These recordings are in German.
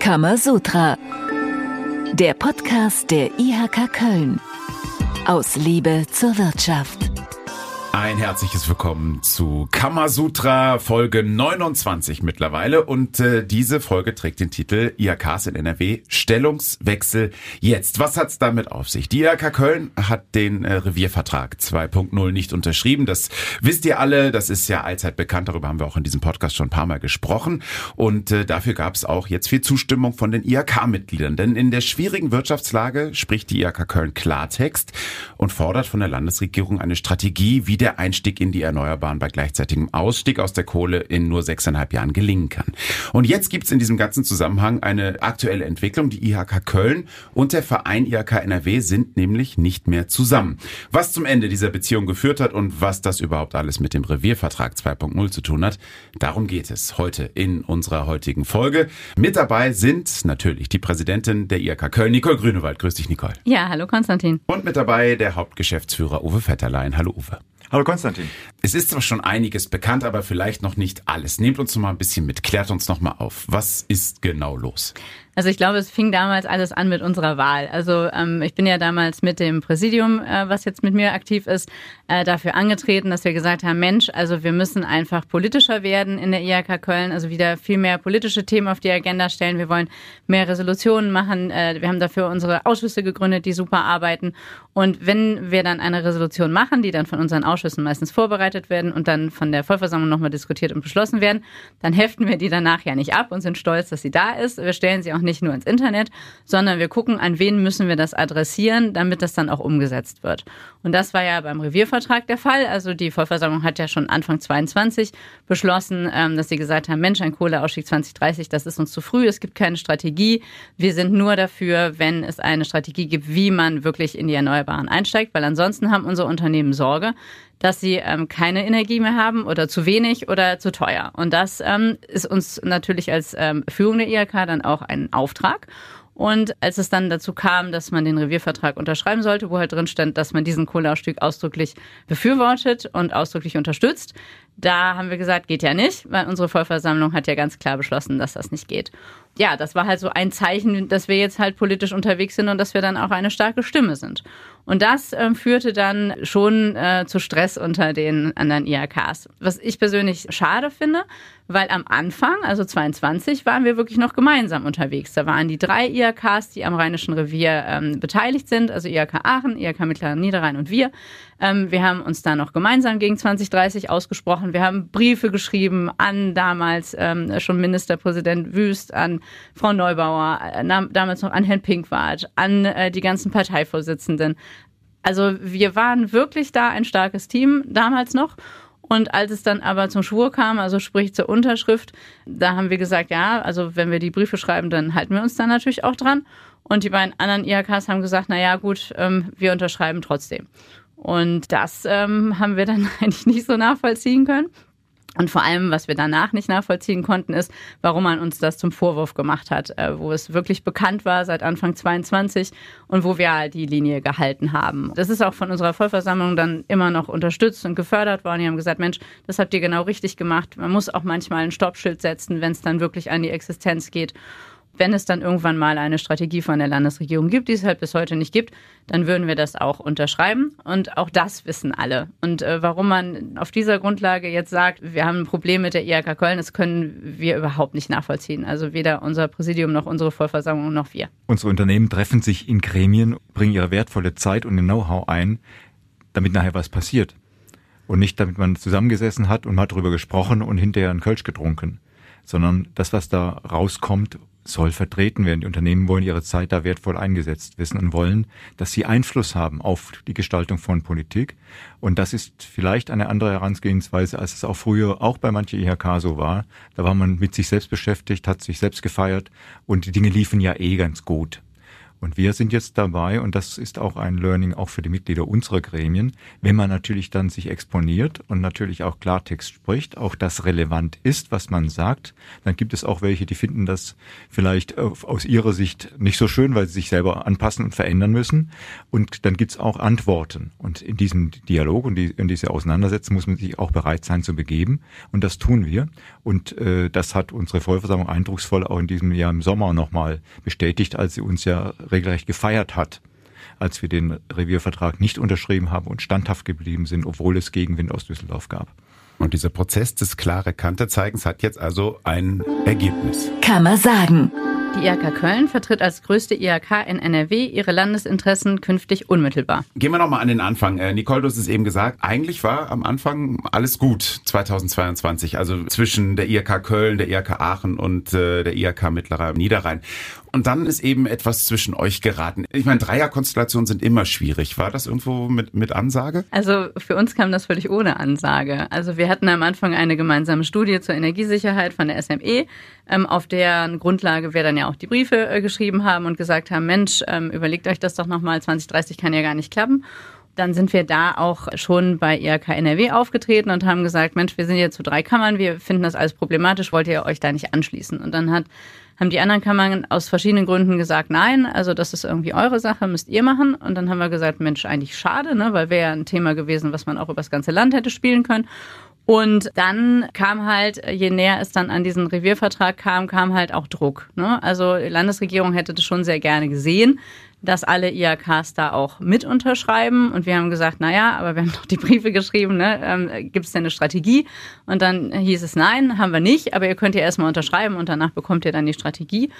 Kamasutra. Der Podcast der IHK Köln. Aus Liebe zur Wirtschaft. Ein herzliches Willkommen zu Kamasutra Folge 29 mittlerweile und äh, diese Folge trägt den Titel IHKs in NRW Stellungswechsel jetzt. Was hat's damit auf sich? Die IHK Köln hat den äh, Reviervertrag 2.0 nicht unterschrieben. Das wisst ihr alle, das ist ja allzeit bekannt, darüber haben wir auch in diesem Podcast schon ein paar Mal gesprochen und äh, dafür gab es auch jetzt viel Zustimmung von den IHK-Mitgliedern, denn in der schwierigen Wirtschaftslage spricht die IHK Köln Klartext und fordert von der Landesregierung eine Strategie, wie der Einstieg in die Erneuerbaren bei gleichzeitigem Ausstieg aus der Kohle in nur sechseinhalb Jahren gelingen kann. Und jetzt gibt's in diesem ganzen Zusammenhang eine aktuelle Entwicklung. Die IHK Köln und der Verein IHK NRW sind nämlich nicht mehr zusammen. Was zum Ende dieser Beziehung geführt hat und was das überhaupt alles mit dem Reviervertrag 2.0 zu tun hat, darum geht es heute in unserer heutigen Folge. Mit dabei sind natürlich die Präsidentin der IHK Köln, Nicole Grünewald. Grüß dich, Nicole. Ja, hallo Konstantin. Und mit dabei der Hauptgeschäftsführer Uwe Vetterlein. Hallo Uwe. Hallo Konstantin. Es ist zwar schon einiges bekannt, aber vielleicht noch nicht alles. Nehmt uns noch mal ein bisschen mit, klärt uns noch mal auf. Was ist genau los? Also ich glaube, es fing damals alles an mit unserer Wahl. Also ähm, ich bin ja damals mit dem Präsidium, äh, was jetzt mit mir aktiv ist, äh, dafür angetreten, dass wir gesagt haben, Mensch, also wir müssen einfach politischer werden in der IHK Köln, also wieder viel mehr politische Themen auf die Agenda stellen. Wir wollen mehr Resolutionen machen. Äh, wir haben dafür unsere Ausschüsse gegründet, die super arbeiten. Und wenn wir dann eine Resolution machen, die dann von unseren Ausschüssen meistens vorbereitet werden und dann von der Vollversammlung nochmal diskutiert und beschlossen werden, dann heften wir die danach ja nicht ab und sind stolz, dass sie da ist. Wir stellen sie auch nicht nur ins Internet, sondern wir gucken, an wen müssen wir das adressieren, damit das dann auch umgesetzt wird. Und das war ja beim Reviervertrag der Fall. Also die Vollversammlung hat ja schon Anfang 22 beschlossen, ähm, dass sie gesagt haben, Mensch, ein Kohleausstieg 2030, das ist uns zu früh, es gibt keine Strategie. Wir sind nur dafür, wenn es eine Strategie gibt, wie man wirklich in die Erneuerbaren einsteigt, weil ansonsten haben unsere Unternehmen Sorge, dass sie ähm, keine Energie mehr haben oder zu wenig oder zu teuer. Und das ähm, ist uns natürlich als ähm, Führung der IHK dann auch ein Auftrag. Und als es dann dazu kam, dass man den Reviervertrag unterschreiben sollte, wo halt drin stand, dass man diesen Kohleausstieg ausdrücklich befürwortet und ausdrücklich unterstützt, da haben wir gesagt, geht ja nicht, weil unsere Vollversammlung hat ja ganz klar beschlossen, dass das nicht geht. Ja, das war halt so ein Zeichen, dass wir jetzt halt politisch unterwegs sind und dass wir dann auch eine starke Stimme sind. Und das äh, führte dann schon äh, zu Stress unter den anderen IHKs. Was ich persönlich schade finde, weil am Anfang, also 22, waren wir wirklich noch gemeinsam unterwegs. Da waren die drei IHKs, die am Rheinischen Revier ähm, beteiligt sind, also IHK Aachen, IHK Mittlerer Niederrhein und wir. Ähm, wir haben uns da noch gemeinsam gegen 2030 ausgesprochen. Wir haben Briefe geschrieben an damals ähm, schon Ministerpräsident Wüst, an Frau Neubauer, äh, damals noch an Herrn Pinkwart, an äh, die ganzen Parteivorsitzenden. Also wir waren wirklich da ein starkes Team damals noch. Und als es dann aber zum Schwur kam, also sprich zur Unterschrift, da haben wir gesagt, ja, also wenn wir die Briefe schreiben, dann halten wir uns da natürlich auch dran. Und die beiden anderen IHKs haben gesagt, na ja, gut, ähm, wir unterschreiben trotzdem. Und das ähm, haben wir dann eigentlich nicht so nachvollziehen können. Und vor allem, was wir danach nicht nachvollziehen konnten, ist, warum man uns das zum Vorwurf gemacht hat, äh, wo es wirklich bekannt war seit Anfang 22 und wo wir die Linie gehalten haben. Das ist auch von unserer Vollversammlung dann immer noch unterstützt und gefördert worden. Die haben gesagt, Mensch, das habt ihr genau richtig gemacht. Man muss auch manchmal ein Stoppschild setzen, wenn es dann wirklich an die Existenz geht wenn es dann irgendwann mal eine Strategie von der Landesregierung gibt, die es halt bis heute nicht gibt, dann würden wir das auch unterschreiben. Und auch das wissen alle. Und äh, warum man auf dieser Grundlage jetzt sagt, wir haben ein Problem mit der IHK Köln, das können wir überhaupt nicht nachvollziehen. Also weder unser Präsidium noch unsere Vollversammlung noch wir. Unsere Unternehmen treffen sich in Gremien, bringen ihre wertvolle Zeit und ihr Know-how ein, damit nachher was passiert. Und nicht, damit man zusammengesessen hat und mal drüber gesprochen und hinterher einen Kölsch getrunken sondern das, was da rauskommt, soll vertreten werden. Die Unternehmen wollen ihre Zeit da wertvoll eingesetzt wissen und wollen, dass sie Einfluss haben auf die Gestaltung von Politik. Und das ist vielleicht eine andere Herangehensweise, als es auch früher auch bei manchen IHK so war. Da war man mit sich selbst beschäftigt, hat sich selbst gefeiert und die Dinge liefen ja eh ganz gut. Und wir sind jetzt dabei, und das ist auch ein Learning auch für die Mitglieder unserer Gremien, wenn man natürlich dann sich exponiert und natürlich auch Klartext spricht, auch das relevant ist, was man sagt, dann gibt es auch welche, die finden das vielleicht aus ihrer Sicht nicht so schön, weil sie sich selber anpassen und verändern müssen. Und dann gibt es auch Antworten. Und in diesem Dialog und in diese Auseinandersetzung muss man sich auch bereit sein zu begeben. Und das tun wir. Und äh, das hat unsere Vollversammlung eindrucksvoll auch in diesem Jahr im Sommer nochmal bestätigt, als sie uns ja regelrecht gefeiert hat, als wir den Reviervertrag nicht unterschrieben haben und standhaft geblieben sind, obwohl es Gegenwind aus Düsseldorf gab. Und dieser Prozess des klare Kante zeigens hat jetzt also ein Ergebnis. Kann man sagen. Die IHK Köln vertritt als größte IHK in NRW ihre Landesinteressen künftig unmittelbar. Gehen wir nochmal an den Anfang. Äh, Nicole, du hast es eben gesagt, eigentlich war am Anfang alles gut 2022, also zwischen der IHK Köln, der IHK Aachen und äh, der IHK Mittlerer Niederrhein. Und dann ist eben etwas zwischen euch geraten. Ich meine, Dreierkonstellationen sind immer schwierig. War das irgendwo mit, mit Ansage? Also für uns kam das völlig ohne Ansage. Also wir hatten am Anfang eine gemeinsame Studie zur Energiesicherheit von der SME, ähm, auf deren Grundlage wir dann ja auch die Briefe äh, geschrieben haben und gesagt haben, Mensch, ähm, überlegt euch das doch nochmal, 2030 kann ja gar nicht klappen dann sind wir da auch schon bei IRK NRW aufgetreten und haben gesagt, Mensch, wir sind jetzt zu drei Kammern, wir finden das alles problematisch, wollt ihr euch da nicht anschließen? Und dann hat haben die anderen Kammern aus verschiedenen Gründen gesagt, nein, also das ist irgendwie eure Sache, müsst ihr machen. Und dann haben wir gesagt, Mensch, eigentlich schade, ne, weil wäre ja ein Thema gewesen, was man auch über das ganze Land hätte spielen können. Und dann kam halt, je näher es dann an diesen Reviervertrag kam, kam halt auch Druck. Ne? Also die Landesregierung hätte das schon sehr gerne gesehen dass alle IAKs da auch mit unterschreiben. Und wir haben gesagt, naja, aber wir haben doch die Briefe geschrieben, ne? ähm, gibt es denn eine Strategie? Und dann hieß es, nein, haben wir nicht, aber ihr könnt ja erstmal unterschreiben und danach bekommt ihr dann die Strategie.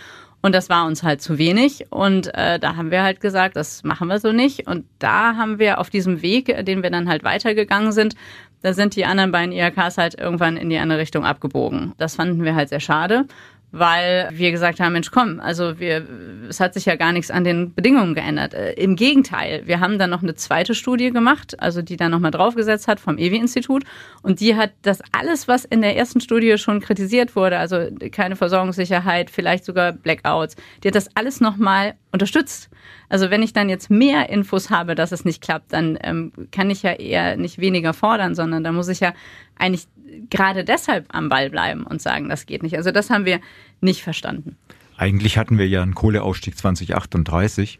Und das war uns halt zu wenig. Und äh, da haben wir halt gesagt, das machen wir so nicht. Und da haben wir auf diesem Weg, den wir dann halt weitergegangen sind, da sind die anderen beiden IAKs halt irgendwann in die andere Richtung abgebogen. Das fanden wir halt sehr schade weil wir gesagt haben, Mensch, komm, also wir, es hat sich ja gar nichts an den Bedingungen geändert. Äh, Im Gegenteil, wir haben dann noch eine zweite Studie gemacht, also die dann nochmal draufgesetzt hat vom EWI-Institut und die hat das alles, was in der ersten Studie schon kritisiert wurde, also keine Versorgungssicherheit, vielleicht sogar Blackouts, die hat das alles nochmal unterstützt. Also wenn ich dann jetzt mehr Infos habe, dass es nicht klappt, dann ähm, kann ich ja eher nicht weniger fordern, sondern da muss ich ja eigentlich gerade deshalb am Ball bleiben und sagen, das geht nicht. Also das haben wir nicht verstanden. Eigentlich hatten wir ja einen Kohleausstieg 2038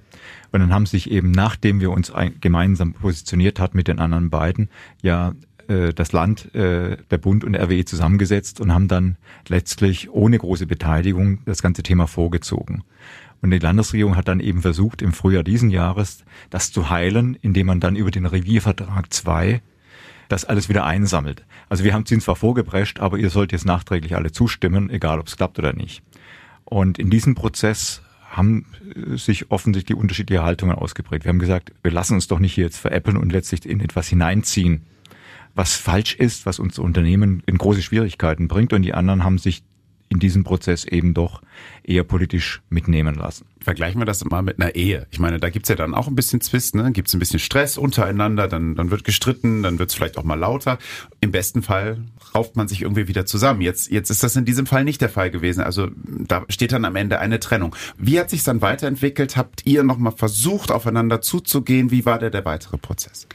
und dann haben sich eben, nachdem wir uns gemeinsam positioniert hatten mit den anderen beiden, ja äh, das Land, äh, der Bund und RWE zusammengesetzt und haben dann letztlich ohne große Beteiligung das ganze Thema vorgezogen. Und die Landesregierung hat dann eben versucht, im Frühjahr diesen Jahres das zu heilen, indem man dann über den Reviervertrag 2 das alles wieder einsammelt. Also wir haben es Ihnen zwar vorgeprescht, aber ihr sollt jetzt nachträglich alle zustimmen, egal ob es klappt oder nicht. Und in diesem Prozess haben sich offensichtlich unterschiedliche Haltungen ausgeprägt. Wir haben gesagt, wir lassen uns doch nicht hier jetzt veräppeln und letztlich in etwas hineinziehen, was falsch ist, was unser Unternehmen in große Schwierigkeiten bringt. Und die anderen haben sich in diesem Prozess eben doch eher politisch mitnehmen lassen. Vergleichen wir das mal mit einer Ehe. Ich meine, da gibt's ja dann auch ein bisschen Zwist, ne? gibt's ein bisschen Stress untereinander, dann, dann wird gestritten, dann wird's vielleicht auch mal lauter. Im besten Fall rauft man sich irgendwie wieder zusammen. Jetzt, jetzt ist das in diesem Fall nicht der Fall gewesen. Also da steht dann am Ende eine Trennung. Wie hat sich dann weiterentwickelt? Habt ihr nochmal versucht, aufeinander zuzugehen? Wie war der, der weitere Prozess?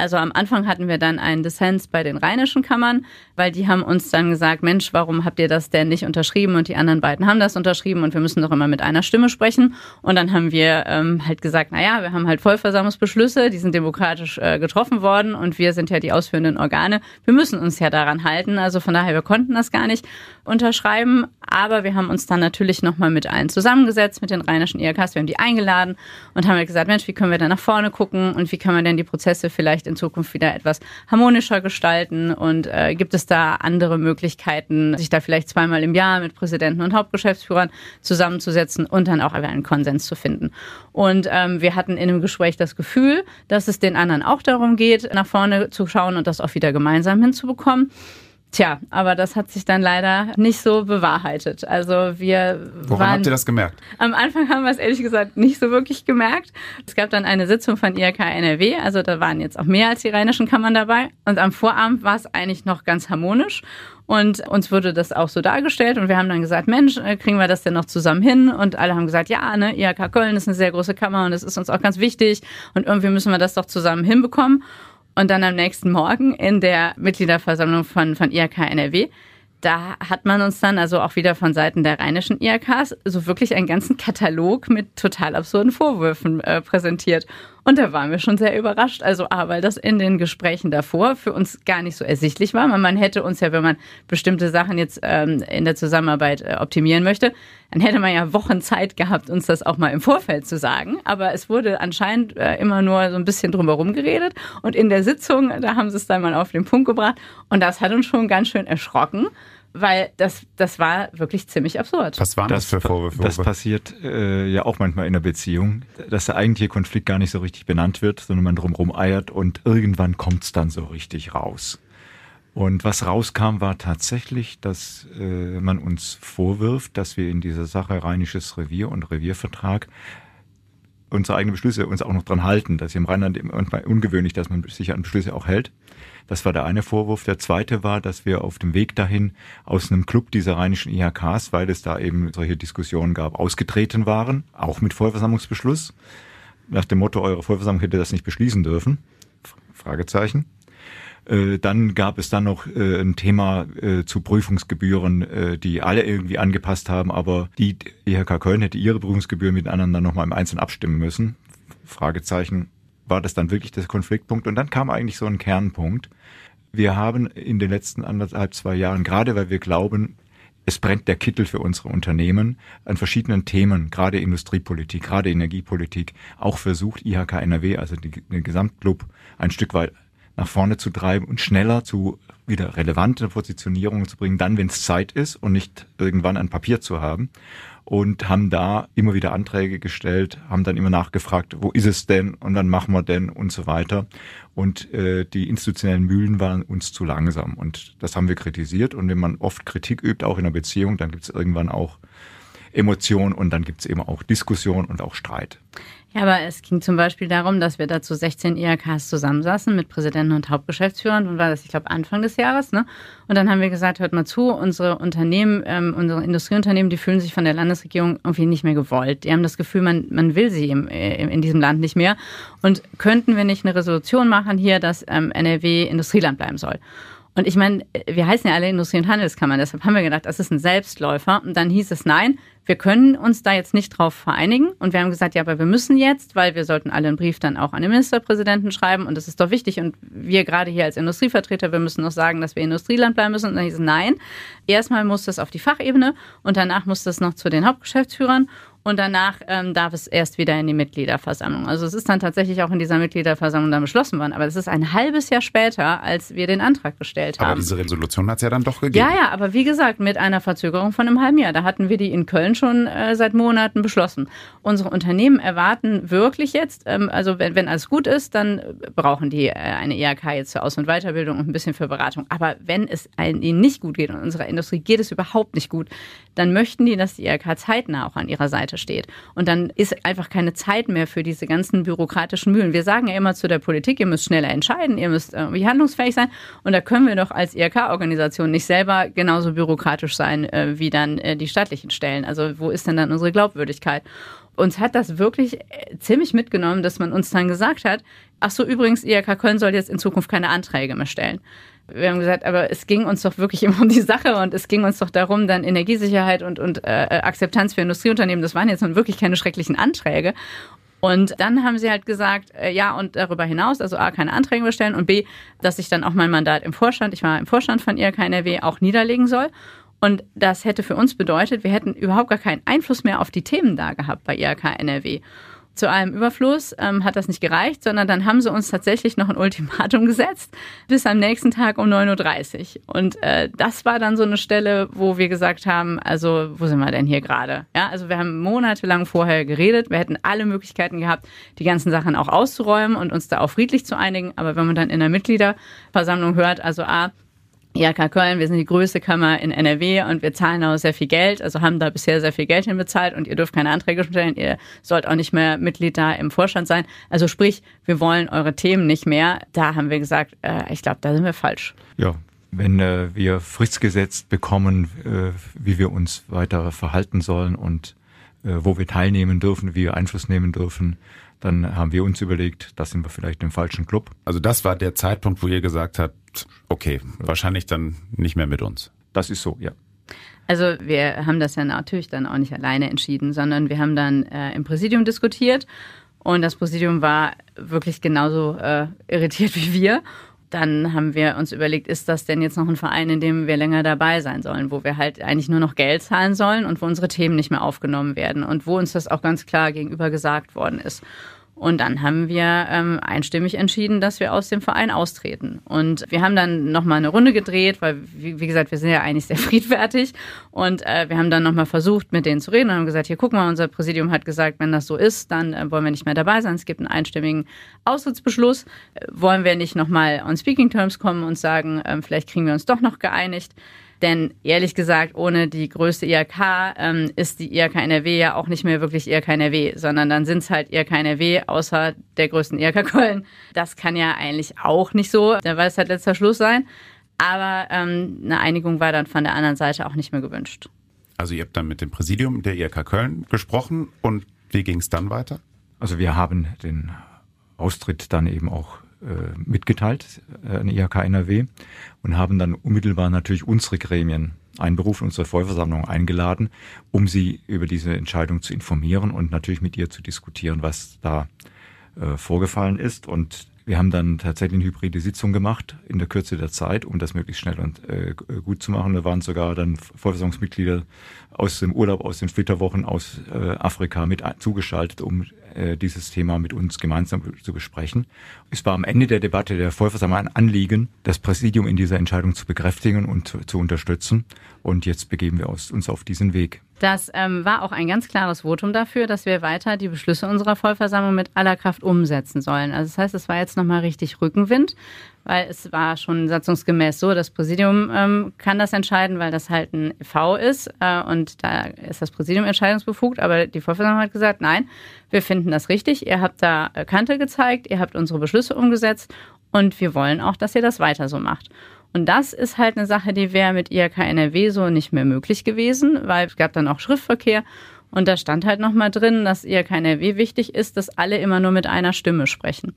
Also am Anfang hatten wir dann einen Dissens bei den rheinischen Kammern, weil die haben uns dann gesagt, Mensch, warum habt ihr das denn nicht unterschrieben? Und die anderen beiden haben das unterschrieben und wir müssen doch immer mit einer Stimme sprechen. Und dann haben wir ähm, halt gesagt, naja, wir haben halt Vollversammlungsbeschlüsse, die sind demokratisch äh, getroffen worden und wir sind ja die ausführenden Organe. Wir müssen uns ja daran halten. Also von daher, wir konnten das gar nicht unterschreiben. Aber wir haben uns dann natürlich nochmal mit allen zusammengesetzt, mit den rheinischen IHKs. Wir haben die eingeladen und haben halt gesagt, Mensch, wie können wir da nach vorne gucken und wie können wir denn die Prozesse vielleicht in Zukunft wieder etwas harmonischer gestalten? Und äh, gibt es da andere Möglichkeiten, sich da vielleicht zweimal im Jahr mit Präsidenten und Hauptgeschäftsführern zusammenzusetzen und dann auch einen Konsens zu finden? Und ähm, wir hatten in dem Gespräch das Gefühl, dass es den anderen auch darum geht, nach vorne zu schauen und das auch wieder gemeinsam hinzubekommen. Tja, aber das hat sich dann leider nicht so bewahrheitet. Also wir Woran waren, habt ihr das gemerkt? Am Anfang haben wir es ehrlich gesagt nicht so wirklich gemerkt. Es gab dann eine Sitzung von IRK NRW, also da waren jetzt auch mehr als die rheinischen Kammern dabei. Und am Vorabend war es eigentlich noch ganz harmonisch. Und uns wurde das auch so dargestellt und wir haben dann gesagt, Mensch, äh, kriegen wir das denn noch zusammen hin? Und alle haben gesagt, ja, ne, IHK Köln ist eine sehr große Kammer und das ist uns auch ganz wichtig und irgendwie müssen wir das doch zusammen hinbekommen. Und dann am nächsten Morgen in der Mitgliederversammlung von, von IHK NRW da hat man uns dann also auch wieder von Seiten der rheinischen IHKs so wirklich einen ganzen Katalog mit total absurden Vorwürfen äh, präsentiert. Und da waren wir schon sehr überrascht. Also A, weil das in den Gesprächen davor für uns gar nicht so ersichtlich war. Man hätte uns ja, wenn man bestimmte Sachen jetzt ähm, in der Zusammenarbeit äh, optimieren möchte, dann hätte man ja Wochen Zeit gehabt, uns das auch mal im Vorfeld zu sagen. Aber es wurde anscheinend äh, immer nur so ein bisschen drumherum geredet. Und in der Sitzung, da haben sie es dann mal auf den Punkt gebracht. Und das hat uns schon ganz schön erschrocken weil das, das war wirklich ziemlich absurd. Was waren das, das für Vorwürfe? Das passiert äh, ja auch manchmal in der Beziehung, dass der eigentliche Konflikt gar nicht so richtig benannt wird, sondern man drumherum eiert und irgendwann kommt es dann so richtig raus. Und was rauskam, war tatsächlich, dass äh, man uns vorwirft, dass wir in dieser Sache Rheinisches Revier und Reviervertrag unsere eigenen Beschlüsse uns auch noch dran halten. Das ist im Rheinland manchmal ungewöhnlich, dass man sich an Beschlüsse auch hält. Das war der eine Vorwurf. Der zweite war, dass wir auf dem Weg dahin aus einem Club dieser rheinischen IHKs, weil es da eben solche Diskussionen gab, ausgetreten waren, auch mit Vollversammlungsbeschluss. Nach dem Motto, eure Vollversammlung hätte das nicht beschließen dürfen. Fragezeichen. Äh, dann gab es dann noch äh, ein Thema äh, zu Prüfungsgebühren, die alle irgendwie angepasst haben, aber die IHK Köln hätte ihre Prüfungsgebühren mit anderen dann nochmal im Einzelnen abstimmen müssen. Fragezeichen, war das dann wirklich der Konfliktpunkt? Und dann kam eigentlich so ein Kernpunkt. Wir haben in den letzten anderthalb, zwei Jahren, gerade weil wir glauben, es brennt der Kittel für unsere Unternehmen an verschiedenen Themen, gerade Industriepolitik, gerade Energiepolitik, auch versucht, IHK NRW, also den Gesamtclub, ein Stück weit nach vorne zu treiben und schneller zu wieder relevante Positionierungen zu bringen, dann, wenn es Zeit ist und nicht irgendwann ein Papier zu haben und haben da immer wieder Anträge gestellt, haben dann immer nachgefragt, wo ist es denn und wann machen wir denn und so weiter. Und äh, die institutionellen Mühlen waren uns zu langsam und das haben wir kritisiert. Und wenn man oft Kritik übt, auch in einer Beziehung, dann gibt es irgendwann auch Emotion und dann gibt es eben auch Diskussion und auch Streit. Ja, aber es ging zum Beispiel darum, dass wir dazu 16 IHKs zusammensaßen mit Präsidenten und Hauptgeschäftsführern. Und war das, ich glaube, Anfang des Jahres. Ne? Und dann haben wir gesagt, hört mal zu, unsere Unternehmen, ähm, unsere Industrieunternehmen, die fühlen sich von der Landesregierung irgendwie nicht mehr gewollt. Die haben das Gefühl, man, man will sie im, äh, in diesem Land nicht mehr. Und könnten wir nicht eine Resolution machen hier, dass ähm, NRW Industrieland bleiben soll? Und ich meine, wir heißen ja alle Industrie- und Handelskammern, deshalb haben wir gedacht, das ist ein Selbstläufer. Und dann hieß es, nein, wir können uns da jetzt nicht drauf vereinigen. Und wir haben gesagt, ja, aber wir müssen jetzt, weil wir sollten alle einen Brief dann auch an den Ministerpräsidenten schreiben. Und das ist doch wichtig. Und wir gerade hier als Industrievertreter, wir müssen noch sagen, dass wir Industrieland bleiben müssen. Und dann hieß es, nein, erstmal muss das auf die Fachebene und danach muss das noch zu den Hauptgeschäftsführern und danach ähm, darf es erst wieder in die Mitgliederversammlung. Also es ist dann tatsächlich auch in dieser Mitgliederversammlung dann beschlossen worden, aber es ist ein halbes Jahr später, als wir den Antrag gestellt haben. Aber diese Resolution hat es ja dann doch gegeben. Ja, ja, aber wie gesagt, mit einer Verzögerung von einem halben Jahr. Da hatten wir die in Köln schon äh, seit Monaten beschlossen. Unsere Unternehmen erwarten wirklich jetzt, ähm, also wenn, wenn alles gut ist, dann brauchen die äh, eine IHK jetzt zur Aus- und Weiterbildung und ein bisschen für Beratung. Aber wenn es ihnen nicht gut geht und unserer Industrie geht es überhaupt nicht gut, dann möchten die, dass die IHK zeitnah auch an ihrer Seite Seite steht. Und dann ist einfach keine Zeit mehr für diese ganzen bürokratischen Mühlen. Wir sagen ja immer zu der Politik, ihr müsst schneller entscheiden, ihr müsst irgendwie handlungsfähig sein. Und da können wir doch als IRK-Organisation nicht selber genauso bürokratisch sein äh, wie dann äh, die staatlichen Stellen. Also wo ist denn dann unsere Glaubwürdigkeit? Uns hat das wirklich äh, ziemlich mitgenommen, dass man uns dann gesagt hat, ach so, übrigens, IRK Köln soll jetzt in Zukunft keine Anträge mehr stellen wir haben gesagt, aber es ging uns doch wirklich immer um die Sache und es ging uns doch darum, dann Energiesicherheit und, und äh, Akzeptanz für Industrieunternehmen, das waren jetzt nun wirklich keine schrecklichen Anträge. Und dann haben sie halt gesagt, äh, ja, und darüber hinaus, also A, keine Anträge bestellen und B, dass ich dann auch mein Mandat im Vorstand, ich war im Vorstand von IRK NRW, auch niederlegen soll. Und das hätte für uns bedeutet, wir hätten überhaupt gar keinen Einfluss mehr auf die Themen da gehabt bei IRK NRW zu allem Überfluss ähm, hat das nicht gereicht, sondern dann haben sie uns tatsächlich noch ein Ultimatum gesetzt bis am nächsten Tag um 9.30 Uhr. Und äh, das war dann so eine Stelle, wo wir gesagt haben, also wo sind wir denn hier gerade? Ja, also wir haben monatelang vorher geredet, wir hätten alle Möglichkeiten gehabt, die ganzen Sachen auch auszuräumen und uns da auch friedlich zu einigen. Aber wenn man dann in der Mitgliederversammlung hört, also A, IHK Köln, wir sind die größte Kammer in NRW und wir zahlen auch sehr viel Geld, also haben da bisher sehr viel Geld hinbezahlt und ihr dürft keine Anträge stellen, ihr sollt auch nicht mehr Mitglied da im Vorstand sein. Also sprich, wir wollen eure Themen nicht mehr. Da haben wir gesagt, äh, ich glaube, da sind wir falsch. Ja, wenn äh, wir fristgesetzt bekommen, äh, wie wir uns weiter verhalten sollen und äh, wo wir teilnehmen dürfen, wie wir Einfluss nehmen dürfen, dann haben wir uns überlegt, das sind wir vielleicht im falschen Club. Also das war der Zeitpunkt, wo ihr gesagt habt, okay, wahrscheinlich dann nicht mehr mit uns. Das ist so, ja. Also wir haben das ja natürlich dann auch nicht alleine entschieden, sondern wir haben dann äh, im Präsidium diskutiert und das Präsidium war wirklich genauso äh, irritiert wie wir. Dann haben wir uns überlegt, ist das denn jetzt noch ein Verein, in dem wir länger dabei sein sollen, wo wir halt eigentlich nur noch Geld zahlen sollen und wo unsere Themen nicht mehr aufgenommen werden und wo uns das auch ganz klar gegenüber gesagt worden ist. Und dann haben wir ähm, einstimmig entschieden, dass wir aus dem Verein austreten. Und wir haben dann nochmal eine Runde gedreht, weil, wie, wie, gesagt, wir sind ja eigentlich sehr friedfertig. Und äh, wir haben dann nochmal versucht, mit denen zu reden und haben gesagt, hier, guck mal, unser Präsidium hat gesagt, wenn das so ist, dann äh, wollen wir nicht mehr dabei sein. Es gibt einen einstimmigen Austrittsbeschluss. Äh, wollen wir nicht nochmal on Speaking Terms kommen und sagen, äh, vielleicht kriegen wir uns doch noch geeinigt. Denn ehrlich gesagt, ohne die größte IHK ähm, ist die IHK NRW ja auch nicht mehr wirklich IHK NRW, sondern dann sind es halt IHK NRW außer der größten IHK Köln. Das kann ja eigentlich auch nicht so. Da war es halt letzter Schluss sein. Aber ähm, eine Einigung war dann von der anderen Seite auch nicht mehr gewünscht. Also ihr habt dann mit dem Präsidium der IHK Köln gesprochen und wie ging es dann weiter? Also wir haben den Austritt dann eben auch mitgeteilt äh, an IHK NRW und haben dann unmittelbar natürlich unsere Gremien einberufen, unsere Vollversammlung eingeladen, um sie über diese Entscheidung zu informieren und natürlich mit ihr zu diskutieren, was da äh, vorgefallen ist. Und wir haben dann tatsächlich eine hybride Sitzung gemacht in der Kürze der Zeit, um das möglichst schnell und äh, gut zu machen. Da waren sogar dann Vollversammlungsmitglieder aus dem Urlaub, aus den Flitterwochen aus äh, Afrika mit zugeschaltet, um äh, dieses Thema mit uns gemeinsam zu besprechen. Es war am Ende der Debatte der Vollversammlung ein Anliegen, das Präsidium in dieser Entscheidung zu bekräftigen und zu, zu unterstützen. Und jetzt begeben wir uns auf diesen Weg. Das ähm, war auch ein ganz klares Votum dafür, dass wir weiter die Beschlüsse unserer Vollversammlung mit aller Kraft umsetzen sollen. Also das heißt, es war jetzt nochmal richtig Rückenwind, weil es war schon satzungsgemäß so, das Präsidium ähm, kann das entscheiden, weil das halt ein e.V. ist äh, und da ist das Präsidium entscheidungsbefugt. Aber die Vollversammlung hat gesagt, nein, wir finden das richtig. Ihr habt da Kante gezeigt, ihr habt unsere Beschlüsse umgesetzt und wir wollen auch, dass ihr das weiter so macht. Und das ist halt eine Sache, die wäre mit IHK NRW so nicht mehr möglich gewesen, weil es gab dann auch Schriftverkehr und da stand halt nochmal drin, dass IHK NRW wichtig ist, dass alle immer nur mit einer Stimme sprechen.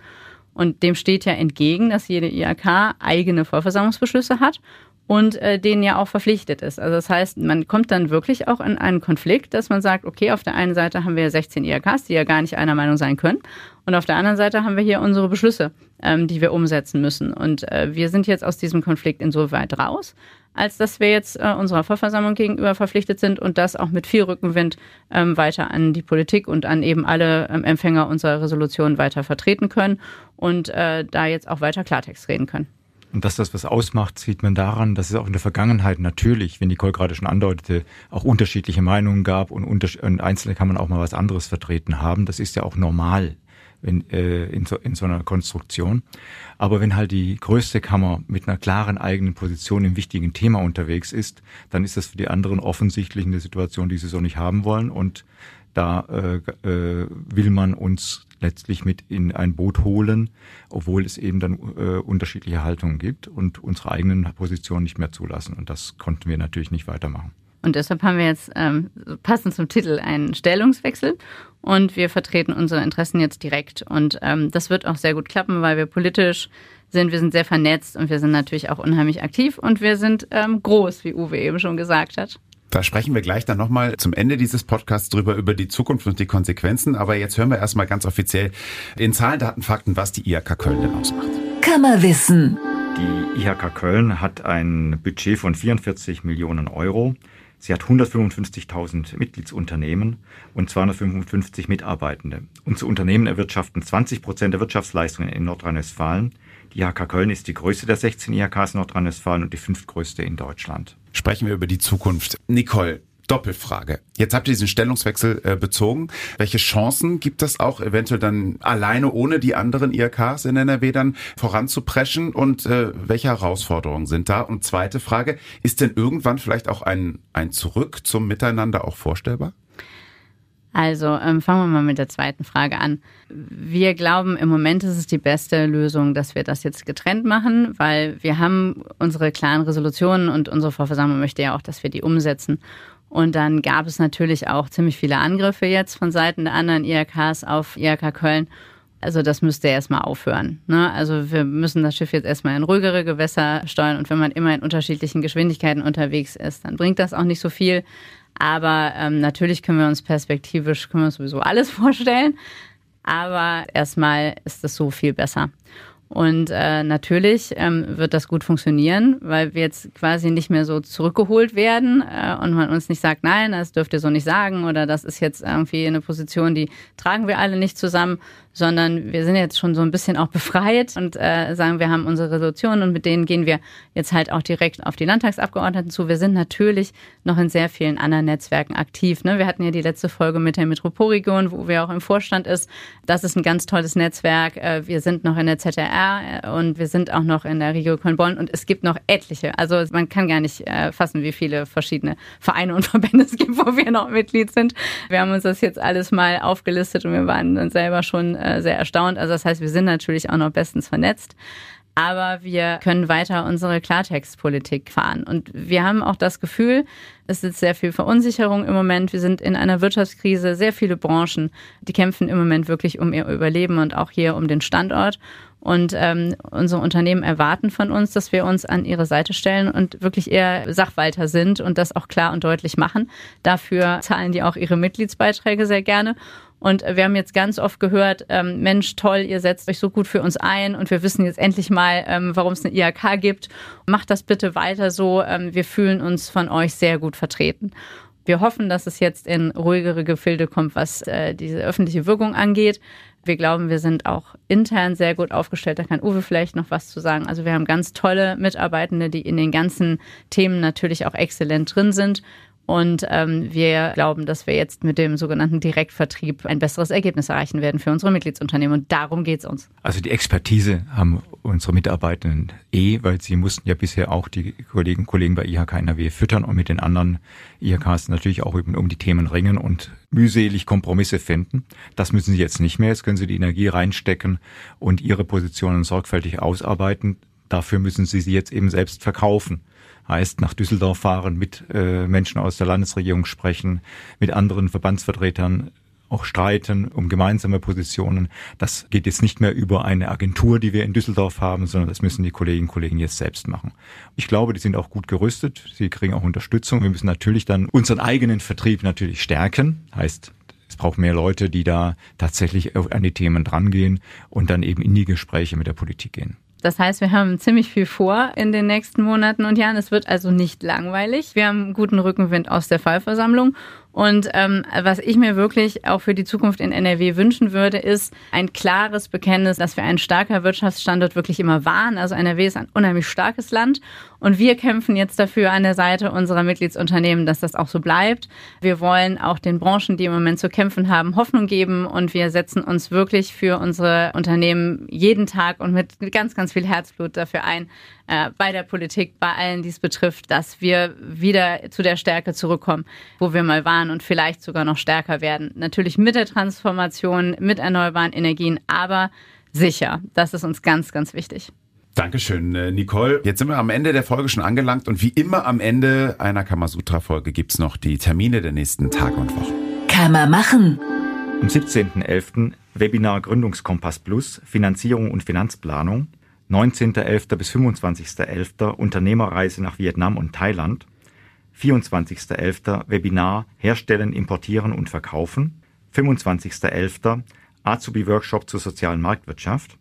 Und dem steht ja entgegen, dass jede IHK eigene Vollversammlungsbeschlüsse hat und äh, denen ja auch verpflichtet ist. Also das heißt, man kommt dann wirklich auch in einen Konflikt, dass man sagt, okay, auf der einen Seite haben wir 16 IHKs, die ja gar nicht einer Meinung sein können, und auf der anderen Seite haben wir hier unsere Beschlüsse, ähm, die wir umsetzen müssen. Und äh, wir sind jetzt aus diesem Konflikt insoweit raus, als dass wir jetzt äh, unserer Vollversammlung gegenüber verpflichtet sind und das auch mit viel Rückenwind ähm, weiter an die Politik und an eben alle ähm, Empfänger unserer Resolution weiter vertreten können und äh, da jetzt auch weiter Klartext reden können. Und dass das was ausmacht, sieht man daran, dass es auch in der Vergangenheit natürlich, wenn Nicole gerade schon andeutete, auch unterschiedliche Meinungen gab und, und Einzelne kann man auch mal was anderes vertreten haben. Das ist ja auch normal in, äh, in, so, in so einer Konstruktion. Aber wenn halt die größte Kammer mit einer klaren eigenen Position im wichtigen Thema unterwegs ist, dann ist das für die anderen offensichtlich eine Situation, die sie so nicht haben wollen. Und da äh, äh, will man uns letztlich mit in ein Boot holen, obwohl es eben dann äh, unterschiedliche Haltungen gibt und unsere eigenen Positionen nicht mehr zulassen. Und das konnten wir natürlich nicht weitermachen. Und deshalb haben wir jetzt ähm, passend zum Titel einen Stellungswechsel und wir vertreten unsere Interessen jetzt direkt. Und ähm, das wird auch sehr gut klappen, weil wir politisch sind, wir sind sehr vernetzt und wir sind natürlich auch unheimlich aktiv und wir sind ähm, groß, wie Uwe eben schon gesagt hat. Da sprechen wir gleich dann nochmal zum Ende dieses Podcasts drüber, über die Zukunft und die Konsequenzen. Aber jetzt hören wir erstmal ganz offiziell in Zahlen, Daten, Fakten, was die IHK Köln denn ausmacht. Kammerwissen. Die IHK Köln hat ein Budget von 44 Millionen Euro. Sie hat 155.000 Mitgliedsunternehmen und 255 Mitarbeitende. Unsere Unternehmen erwirtschaften 20 Prozent der Wirtschaftsleistungen in Nordrhein-Westfalen. Die IHK Köln ist die größte der 16 IHKs in Nordrhein-Westfalen und die fünftgrößte in Deutschland sprechen wir über die Zukunft. Nicole, Doppelfrage. Jetzt habt ihr diesen Stellungswechsel äh, bezogen. Welche Chancen gibt es auch, eventuell dann alleine ohne die anderen IRKs in NRW dann voranzupreschen und äh, welche Herausforderungen sind da? Und zweite Frage, ist denn irgendwann vielleicht auch ein, ein Zurück zum Miteinander auch vorstellbar? Also ähm, fangen wir mal mit der zweiten Frage an. Wir glauben, im Moment ist es die beste Lösung, dass wir das jetzt getrennt machen, weil wir haben unsere klaren Resolutionen und unsere Vorversammlung möchte ja auch, dass wir die umsetzen. Und dann gab es natürlich auch ziemlich viele Angriffe jetzt von Seiten der anderen IRKs auf IRK Köln. Also das müsste erstmal aufhören. Ne? Also wir müssen das Schiff jetzt erstmal in ruhigere Gewässer steuern und wenn man immer in unterschiedlichen Geschwindigkeiten unterwegs ist, dann bringt das auch nicht so viel. Aber ähm, natürlich können wir uns perspektivisch, können wir uns sowieso alles vorstellen. Aber erstmal ist es so viel besser. Und äh, natürlich ähm, wird das gut funktionieren, weil wir jetzt quasi nicht mehr so zurückgeholt werden äh, und man uns nicht sagt, nein, das dürft ihr so nicht sagen oder das ist jetzt irgendwie eine Position, die tragen wir alle nicht zusammen, sondern wir sind jetzt schon so ein bisschen auch befreit und äh, sagen, wir haben unsere Resolutionen und mit denen gehen wir jetzt halt auch direkt auf die Landtagsabgeordneten zu. Wir sind natürlich noch in sehr vielen anderen Netzwerken aktiv. Ne? Wir hatten ja die letzte Folge mit der Metropolregion, wo wir auch im Vorstand ist. Das ist ein ganz tolles Netzwerk. Äh, wir sind noch in der ZRR äh, und wir sind auch noch in der Regio Köln-Bonn und es gibt noch etliche. Also man kann gar nicht äh, fassen, wie viele verschiedene Vereine und Verbände es gibt, wo wir noch Mitglied sind. Wir haben uns das jetzt alles mal aufgelistet und wir waren dann selber schon äh, sehr erstaunt. Also das heißt, wir sind natürlich auch noch bestens vernetzt. Aber wir können weiter unsere Klartextpolitik fahren. Und wir haben auch das Gefühl, es ist sehr viel Verunsicherung im Moment. Wir sind in einer Wirtschaftskrise. Sehr viele Branchen, die kämpfen im Moment wirklich um ihr Überleben und auch hier um den Standort. Und ähm, unsere Unternehmen erwarten von uns, dass wir uns an ihre Seite stellen und wirklich eher Sachwalter sind und das auch klar und deutlich machen. Dafür zahlen die auch ihre Mitgliedsbeiträge sehr gerne. Und wir haben jetzt ganz oft gehört, ähm, Mensch, toll, ihr setzt euch so gut für uns ein und wir wissen jetzt endlich mal, ähm, warum es eine IHK gibt. Macht das bitte weiter so. Ähm, wir fühlen uns von euch sehr gut vertreten. Wir hoffen, dass es jetzt in ruhigere Gefilde kommt, was äh, diese öffentliche Wirkung angeht. Wir glauben, wir sind auch intern sehr gut aufgestellt. Da kann Uwe vielleicht noch was zu sagen. Also wir haben ganz tolle Mitarbeitende, die in den ganzen Themen natürlich auch exzellent drin sind und ähm, wir glauben, dass wir jetzt mit dem sogenannten Direktvertrieb ein besseres Ergebnis erreichen werden für unsere Mitgliedsunternehmen. Und darum geht es uns. Also die Expertise haben unsere Mitarbeitenden eh, weil sie mussten ja bisher auch die Kollegen, Kollegen bei IHK NRW füttern und mit den anderen IHKs natürlich auch um die Themen ringen und mühselig Kompromisse finden. Das müssen sie jetzt nicht mehr. Jetzt können sie die Energie reinstecken und ihre Positionen sorgfältig ausarbeiten. Dafür müssen sie sie jetzt eben selbst verkaufen heißt nach Düsseldorf fahren, mit äh, Menschen aus der Landesregierung sprechen, mit anderen Verbandsvertretern auch streiten um gemeinsame Positionen. Das geht jetzt nicht mehr über eine Agentur, die wir in Düsseldorf haben, sondern das müssen die Kolleginnen und Kollegen jetzt selbst machen. Ich glaube, die sind auch gut gerüstet. Sie kriegen auch Unterstützung. Wir müssen natürlich dann unseren eigenen Vertrieb natürlich stärken. Heißt, es braucht mehr Leute, die da tatsächlich an die Themen drangehen und dann eben in die Gespräche mit der Politik gehen. Das heißt, wir haben ziemlich viel vor in den nächsten Monaten und Jahren. Es wird also nicht langweilig. Wir haben guten Rückenwind aus der Fallversammlung und ähm, was ich mir wirklich auch für die Zukunft in NRW wünschen würde, ist ein klares Bekenntnis, dass wir ein starker Wirtschaftsstandort wirklich immer waren. Also NRW ist ein unheimlich starkes Land und wir kämpfen jetzt dafür an der Seite unserer Mitgliedsunternehmen, dass das auch so bleibt. Wir wollen auch den Branchen, die im Moment zu kämpfen haben, Hoffnung geben und wir setzen uns wirklich für unsere Unternehmen jeden Tag und mit ganz, ganz viel Herzblut dafür ein, äh, bei der Politik, bei allen, die es betrifft, dass wir wieder zu der Stärke zurückkommen, wo wir mal waren und vielleicht sogar noch stärker werden. Natürlich mit der Transformation, mit erneuerbaren Energien, aber sicher. Das ist uns ganz, ganz wichtig. Dankeschön, äh, Nicole. Jetzt sind wir am Ende der Folge schon angelangt und wie immer am Ende einer Kamasutra-Folge gibt's noch die Termine der nächsten Tage und Wochen. Kann man machen. Am 17.11. Webinar Gründungskompass Plus, Finanzierung und Finanzplanung. 19.11. bis 25.11. Unternehmerreise nach Vietnam und Thailand. 24.11. Webinar Herstellen, Importieren und Verkaufen. 25.11. Azubi-Workshop zur sozialen Marktwirtschaft.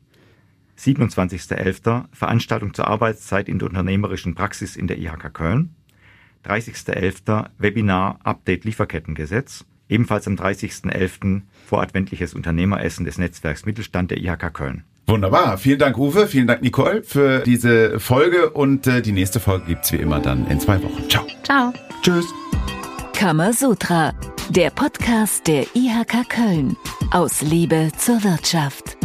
27.11. Veranstaltung zur Arbeitszeit in der unternehmerischen Praxis in der IHK Köln. 30.11. Webinar Update Lieferkettengesetz. Ebenfalls am 30.11. voradventliches Unternehmeressen des Netzwerks Mittelstand der IHK Köln. Wunderbar. Vielen Dank, Uwe. Vielen Dank, Nicole, für diese Folge. Und äh, die nächste Folge gibt's wie immer dann in zwei Wochen. Ciao. Ciao. Tschüss. Kamasutra, der Podcast der IHK Köln aus Liebe zur Wirtschaft.